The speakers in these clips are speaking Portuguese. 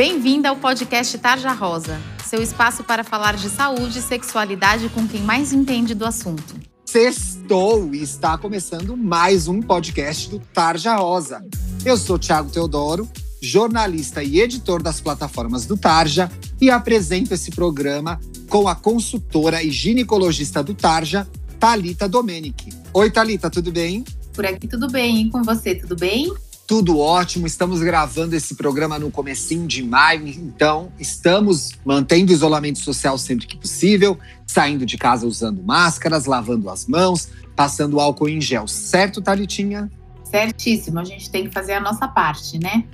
Bem-vinda ao podcast Tarja Rosa, seu espaço para falar de saúde e sexualidade com quem mais entende do assunto. Sextou e está começando mais um podcast do Tarja Rosa. Eu sou Thiago Teodoro, jornalista e editor das plataformas do Tarja e apresento esse programa com a consultora e ginecologista do Tarja, Talita Domenic. Oi, Talita, tudo bem? Por aqui tudo bem, e com você, tudo bem? Tudo ótimo, estamos gravando esse programa no comecinho de maio, então estamos mantendo o isolamento social sempre que possível, saindo de casa usando máscaras, lavando as mãos, passando álcool em gel, certo, Talitinha? Certíssimo, a gente tem que fazer a nossa parte, né?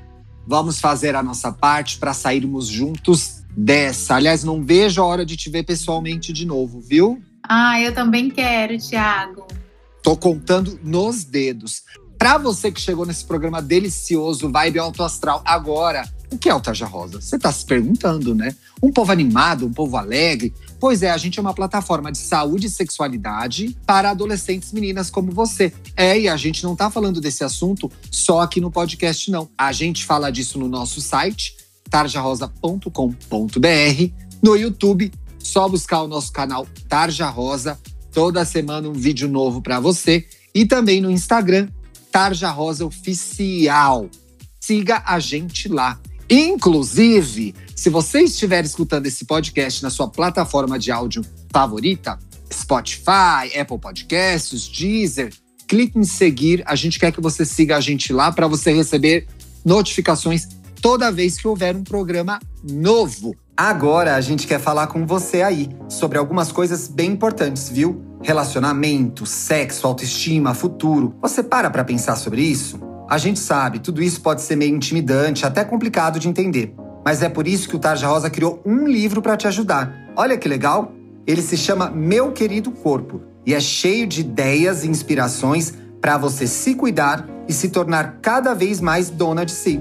Vamos fazer a nossa parte para sairmos juntos dessa. Aliás, não vejo a hora de te ver pessoalmente de novo, viu? Ah, eu também quero, Thiago. Tô contando nos dedos. Para você que chegou nesse programa delicioso, Vibe Alto Astral, agora, o que é o Tarja Rosa? Você está se perguntando, né? Um povo animado, um povo alegre? Pois é, a gente é uma plataforma de saúde e sexualidade para adolescentes meninas como você. É, e a gente não está falando desse assunto só aqui no podcast, não. A gente fala disso no nosso site, tarjarosa.com.br, no YouTube, só buscar o nosso canal Tarja Rosa, toda semana um vídeo novo para você, e também no Instagram, Tarja Rosa Oficial. Siga a gente lá. Inclusive, se você estiver escutando esse podcast na sua plataforma de áudio favorita, Spotify, Apple Podcasts, Deezer, clique em seguir. A gente quer que você siga a gente lá para você receber notificações toda vez que houver um programa novo. Agora a gente quer falar com você aí sobre algumas coisas bem importantes, viu? Relacionamento, sexo, autoestima, futuro. Você para para pensar sobre isso? A gente sabe, tudo isso pode ser meio intimidante, até complicado de entender. Mas é por isso que o Tarja Rosa criou um livro para te ajudar. Olha que legal! Ele se chama Meu Querido Corpo e é cheio de ideias e inspirações para você se cuidar e se tornar cada vez mais dona de si.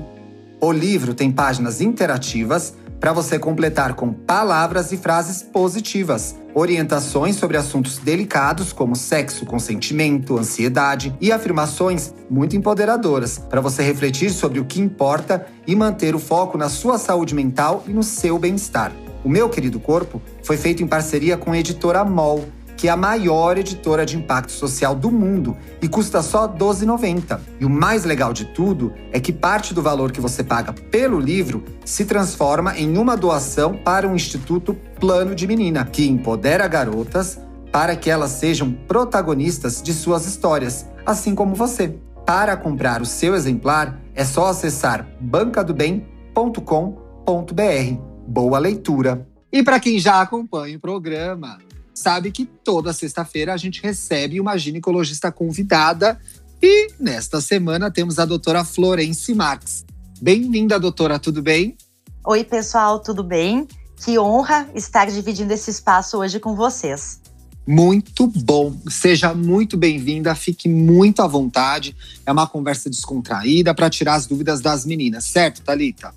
O livro tem páginas interativas para você completar com palavras e frases positivas, orientações sobre assuntos delicados como sexo, consentimento, ansiedade e afirmações muito empoderadoras para você refletir sobre o que importa e manter o foco na sua saúde mental e no seu bem-estar. O meu querido corpo foi feito em parceria com a editora MOL que é a maior editora de impacto social do mundo e custa só R$ 12,90. E o mais legal de tudo é que parte do valor que você paga pelo livro se transforma em uma doação para o Instituto Plano de Menina, que empodera garotas para que elas sejam protagonistas de suas histórias, assim como você. Para comprar o seu exemplar, é só acessar bancadobem.com.br. Boa leitura! E para quem já acompanha o programa, sabe que toda sexta-feira a gente recebe uma ginecologista convidada e nesta semana temos a doutora Florence Marques. Bem-vinda, doutora, tudo bem? Oi, pessoal, tudo bem? Que honra estar dividindo esse espaço hoje com vocês. Muito bom. Seja muito bem-vinda, fique muito à vontade. É uma conversa descontraída para tirar as dúvidas das meninas, certo, Talita?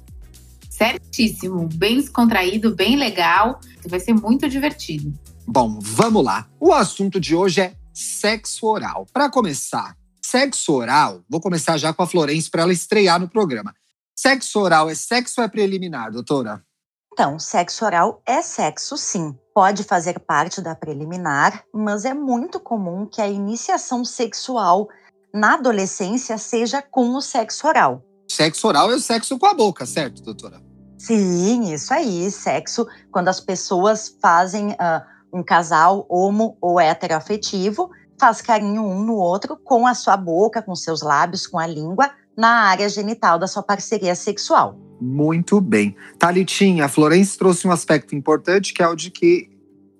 Certíssimo, bem descontraído, bem legal, vai ser muito divertido. Bom, vamos lá. O assunto de hoje é sexo oral. Para começar, sexo oral, vou começar já com a Florence para ela estrear no programa. Sexo oral é sexo ou é preliminar, doutora? Então, sexo oral é sexo, sim. Pode fazer parte da preliminar, mas é muito comum que a iniciação sexual na adolescência seja com o sexo oral. Sexo oral é o sexo com a boca, certo, doutora? Sim, isso aí. Sexo, quando as pessoas fazem. Uh, um casal homo ou heteroafetivo faz carinho um no outro com a sua boca, com seus lábios, com a língua, na área genital da sua parceria sexual. Muito bem. Talitinha, a Florence trouxe um aspecto importante que é o de que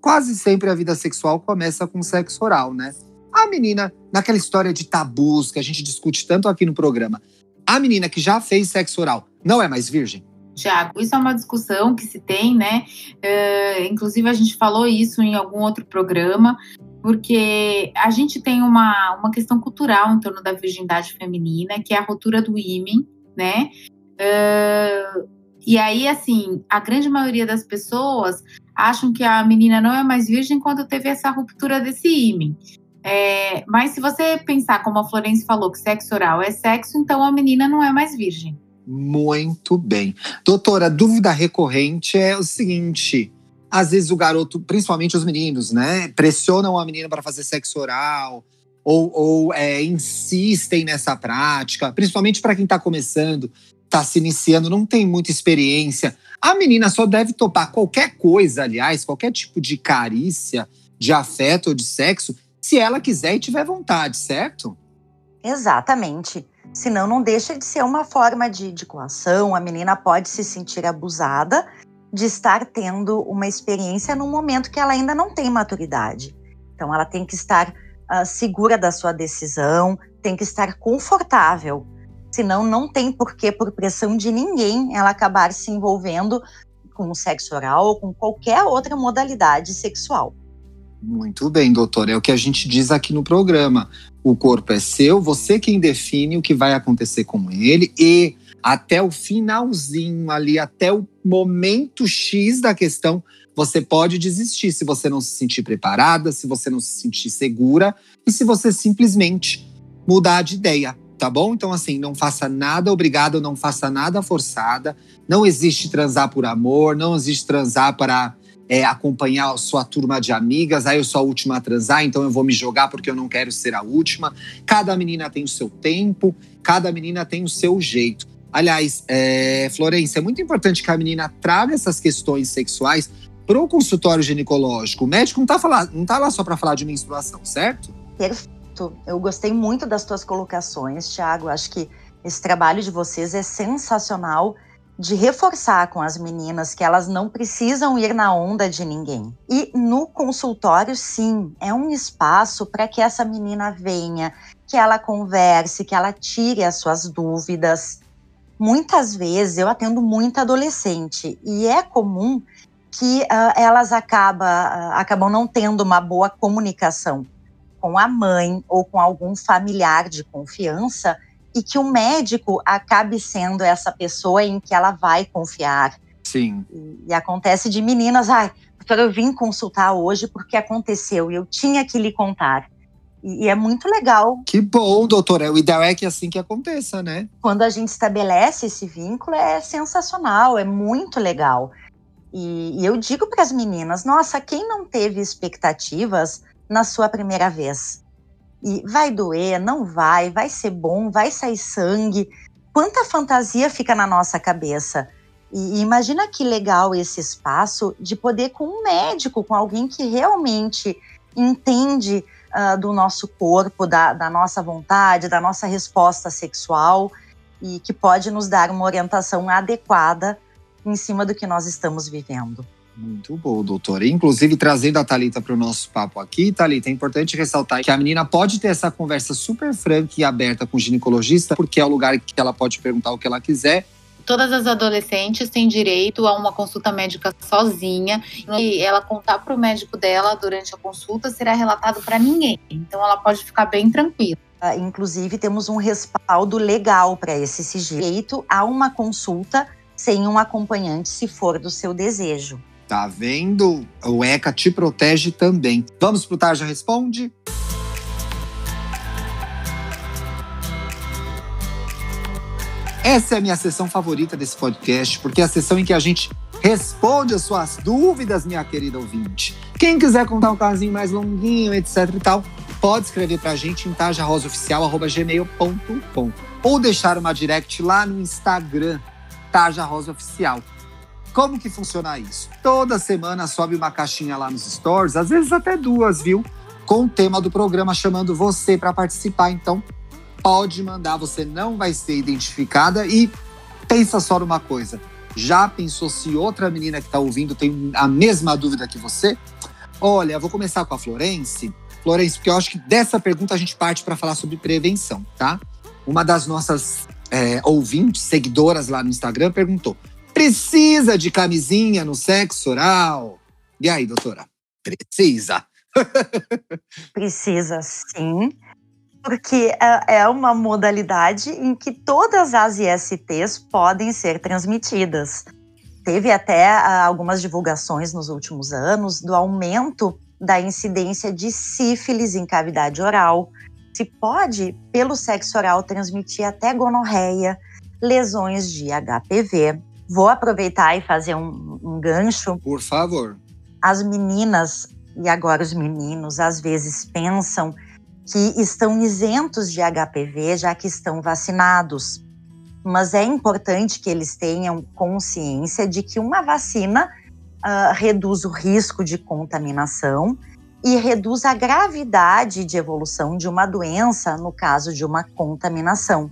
quase sempre a vida sexual começa com sexo oral, né? A menina, naquela história de tabus que a gente discute tanto aqui no programa, a menina que já fez sexo oral não é mais virgem? Tiago, isso é uma discussão que se tem, né? Uh, inclusive, a gente falou isso em algum outro programa, porque a gente tem uma, uma questão cultural em torno da virgindade feminina, que é a ruptura do ímen, né? Uh, e aí, assim, a grande maioria das pessoas acham que a menina não é mais virgem quando teve essa ruptura desse ímen. É, mas se você pensar, como a Florence falou, que sexo oral é sexo, então a menina não é mais virgem. Muito bem. Doutora, dúvida recorrente é o seguinte: às vezes o garoto, principalmente os meninos, né, pressionam a menina para fazer sexo oral ou, ou é, insistem nessa prática, principalmente para quem está começando, está se iniciando, não tem muita experiência. A menina só deve topar qualquer coisa, aliás, qualquer tipo de carícia, de afeto ou de sexo, se ela quiser e tiver vontade, certo? Exatamente. Senão não deixa de ser uma forma de, de coação, a menina pode se sentir abusada de estar tendo uma experiência num momento que ela ainda não tem maturidade. Então ela tem que estar uh, segura da sua decisão, tem que estar confortável. Senão não tem porquê, por pressão de ninguém, ela acabar se envolvendo com o sexo oral ou com qualquer outra modalidade sexual. Muito bem, doutor. É o que a gente diz aqui no programa. O corpo é seu, você quem define o que vai acontecer com ele e até o finalzinho ali, até o momento X da questão, você pode desistir se você não se sentir preparada, se você não se sentir segura e se você simplesmente mudar de ideia, tá bom? Então, assim, não faça nada obrigado, não faça nada forçada. Não existe transar por amor, não existe transar para é, acompanhar a sua turma de amigas. Aí eu sou a última a transar, então eu vou me jogar porque eu não quero ser a última. Cada menina tem o seu tempo, cada menina tem o seu jeito. Aliás, é, Florência, é muito importante que a menina traga essas questões sexuais para o consultório ginecológico. O médico não está tá lá só para falar de menstruação, certo? Perfeito. Eu gostei muito das tuas colocações, Thiago. Acho que esse trabalho de vocês é sensacional de reforçar com as meninas que elas não precisam ir na onda de ninguém. E no consultório, sim, é um espaço para que essa menina venha, que ela converse, que ela tire as suas dúvidas muitas vezes eu atendo muita adolescente e é comum que uh, elas acaba, uh, acabam não tendo uma boa comunicação com a mãe ou com algum familiar de confiança e que o médico acabe sendo essa pessoa em que ela vai confiar. Sim. E, e acontece de meninas, ai, eu vim consultar hoje porque aconteceu e eu tinha que lhe contar. E, é muito legal. Que bom, doutora. O ideal é que assim que aconteça, né? Quando a gente estabelece esse vínculo, é sensacional, é muito legal. E, e eu digo para as meninas: nossa, quem não teve expectativas na sua primeira vez? E vai doer, não vai, vai ser bom, vai sair sangue. Quanta fantasia fica na nossa cabeça. E, imagina que legal esse espaço de poder com um médico, com alguém que realmente entende uh, do nosso corpo, da, da nossa vontade, da nossa resposta sexual e que pode nos dar uma orientação adequada em cima do que nós estamos vivendo. Muito bom, doutora. Inclusive, trazendo a Thalita para o nosso papo aqui, Thalita, é importante ressaltar que a menina pode ter essa conversa super franca e aberta com o ginecologista, porque é o lugar que ela pode perguntar o que ela quiser todas as adolescentes têm direito a uma consulta médica sozinha e ela contar para o médico dela durante a consulta será relatado para ninguém. Então ela pode ficar bem tranquila. Ah, inclusive, temos um respaldo legal para esse direito a uma consulta sem um acompanhante, se for do seu desejo. Tá vendo? O ECA te protege também. Vamos pro Tarja Responde? Essa é a minha sessão favorita desse podcast, porque é a sessão em que a gente responde as suas dúvidas, minha querida ouvinte. Quem quiser contar um casinho mais longuinho, etc e tal, pode escrever pra gente em tajarosaoficial.gmail.com ou deixar uma direct lá no Instagram, Taja Rosa Oficial. Como que funciona isso? Toda semana sobe uma caixinha lá nos stories, às vezes até duas, viu? Com o tema do programa chamando você para participar. Então, pode mandar, você não vai ser identificada. E pensa só numa coisa: já pensou se outra menina que está ouvindo tem a mesma dúvida que você? Olha, vou começar com a Florence. Florence, porque eu acho que dessa pergunta a gente parte para falar sobre prevenção, tá? Uma das nossas é, ouvintes, seguidoras lá no Instagram, perguntou: precisa de camisinha no sexo oral? E aí, doutora? Precisa? precisa, sim porque é, é uma modalidade em que todas as ISTs podem ser transmitidas. Teve até ah, algumas divulgações nos últimos anos do aumento da incidência de sífilis em cavidade oral. Se pode, pelo sexo oral, transmitir até gonorreia, lesões de HPV. Vou aproveitar e fazer um, um gancho. Por favor. As meninas e agora os meninos às vezes pensam que estão isentos de HPV já que estão vacinados. Mas é importante que eles tenham consciência de que uma vacina uh, reduz o risco de contaminação e reduz a gravidade de evolução de uma doença no caso de uma contaminação,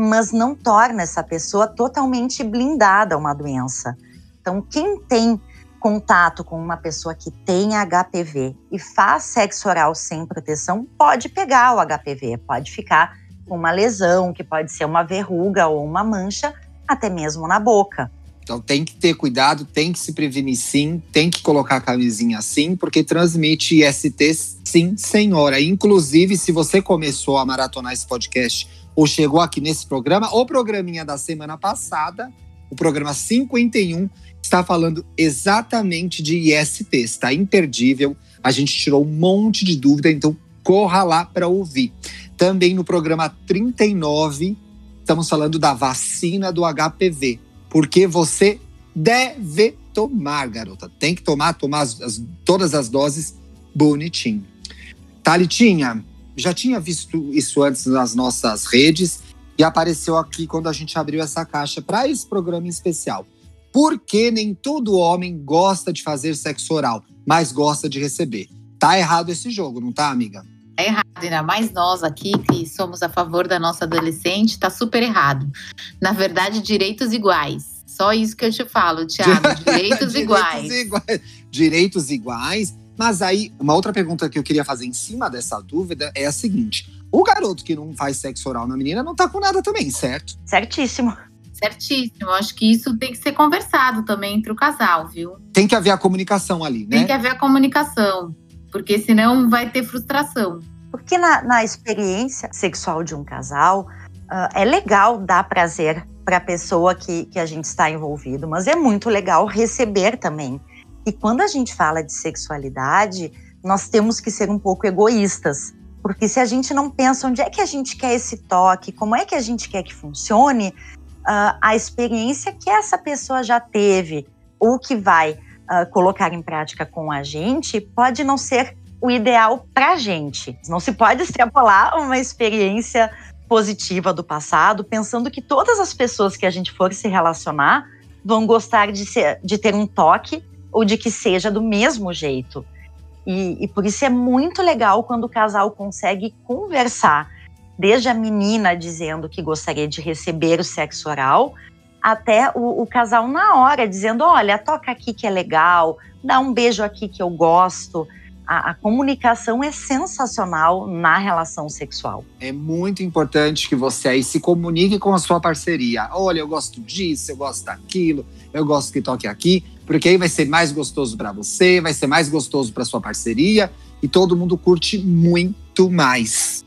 mas não torna essa pessoa totalmente blindada a uma doença. Então, quem tem contato com uma pessoa que tem HPV e faz sexo oral sem proteção pode pegar o HPV, pode ficar com uma lesão, que pode ser uma verruga ou uma mancha, até mesmo na boca. Então tem que ter cuidado, tem que se prevenir sim, tem que colocar a camisinha sim, porque transmite IST sim, senhora. Inclusive, se você começou a maratonar esse podcast ou chegou aqui nesse programa, o programinha da semana passada, o programa 51, está falando exatamente de IST, está imperdível. A gente tirou um monte de dúvida, então corra lá para ouvir. Também no programa 39, estamos falando da vacina do HPV porque você deve tomar, garota. Tem que tomar, tomar as, as, todas as doses bonitinho. Thalitinha, já tinha visto isso antes nas nossas redes e apareceu aqui quando a gente abriu essa caixa para esse programa em especial. Porque nem todo homem gosta de fazer sexo oral, mas gosta de receber. Tá errado esse jogo, não tá, amiga? Tá errado, ainda mais nós aqui que somos a favor da nossa adolescente, tá super errado. Na verdade, direitos iguais. Só isso que eu te falo, Thiago. Direitos, direitos iguais. iguais. Direitos iguais. Mas aí, uma outra pergunta que eu queria fazer em cima dessa dúvida é a seguinte: o garoto que não faz sexo oral na menina não tá com nada também, certo? Certíssimo. Certíssimo. Acho que isso tem que ser conversado também entre o casal, viu? Tem que haver a comunicação ali, né? Tem que haver a comunicação, porque senão vai ter frustração. Porque na, na experiência sexual de um casal, uh, é legal dar prazer para a pessoa que, que a gente está envolvido, mas é muito legal receber também. E quando a gente fala de sexualidade, nós temos que ser um pouco egoístas, porque se a gente não pensa onde é que a gente quer esse toque, como é que a gente quer que funcione, uh, a experiência que essa pessoa já teve ou que vai uh, colocar em prática com a gente pode não ser o ideal para a gente. Não se pode extrapolar uma experiência positiva do passado, pensando que todas as pessoas que a gente for se relacionar vão gostar de, ser, de ter um toque ou de que seja do mesmo jeito. E, e por isso é muito legal quando o casal consegue conversar, desde a menina dizendo que gostaria de receber o sexo oral, até o, o casal na hora dizendo: olha, toca aqui que é legal, dá um beijo aqui que eu gosto a, a, comunicação é sensacional na relação sexual. É muito importante que você aí se comunique com a sua parceria. Olha, eu gosto disso, eu gosto daquilo, eu gosto que toque aqui, porque aí vai ser mais gostoso para você, vai ser mais gostoso para sua parceria e todo mundo curte muito mais.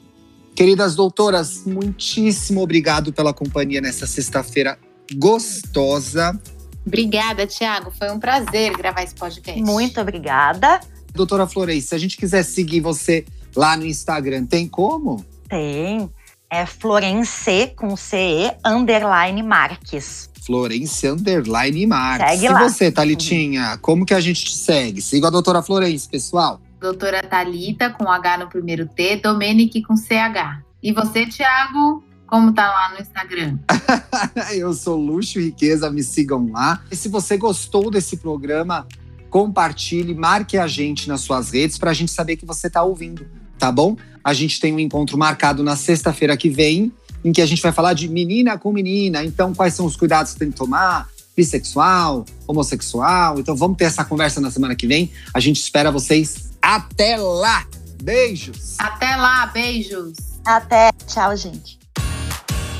Queridas doutoras, muitíssimo obrigado pela companhia nessa sexta-feira gostosa. Obrigada, Tiago. Foi um prazer gravar esse podcast. Muito obrigada. Doutora Florence, se a gente quiser seguir você lá no Instagram, tem como? Tem. É Florence com CE underline Marques. Florence Underline Marques. Segue e lá. você, Thalitinha, como que a gente te segue? Siga a doutora Florence, pessoal. Doutora Talita com H no primeiro T, Domenic com CH. E você, Thiago, como tá lá no Instagram? Eu sou Luxo e Riqueza, me sigam lá. E se você gostou desse programa, compartilhe, marque a gente nas suas redes para a gente saber que você está ouvindo, tá bom? A gente tem um encontro marcado na sexta-feira que vem, em que a gente vai falar de menina com menina. Então, quais são os cuidados que tem que tomar? Bissexual, homossexual. Então, vamos ter essa conversa na semana que vem. A gente espera vocês. Até lá! Beijos! Até lá, beijos! Até, tchau, gente.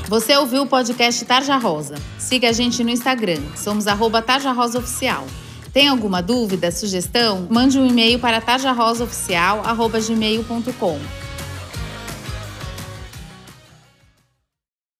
Você ouviu o podcast Tarja Rosa? Siga a gente no Instagram, somos arroba Tarja Rosa Oficial. Tem alguma dúvida, sugestão? Mande um e-mail para tarjarosaoficial.gmail.com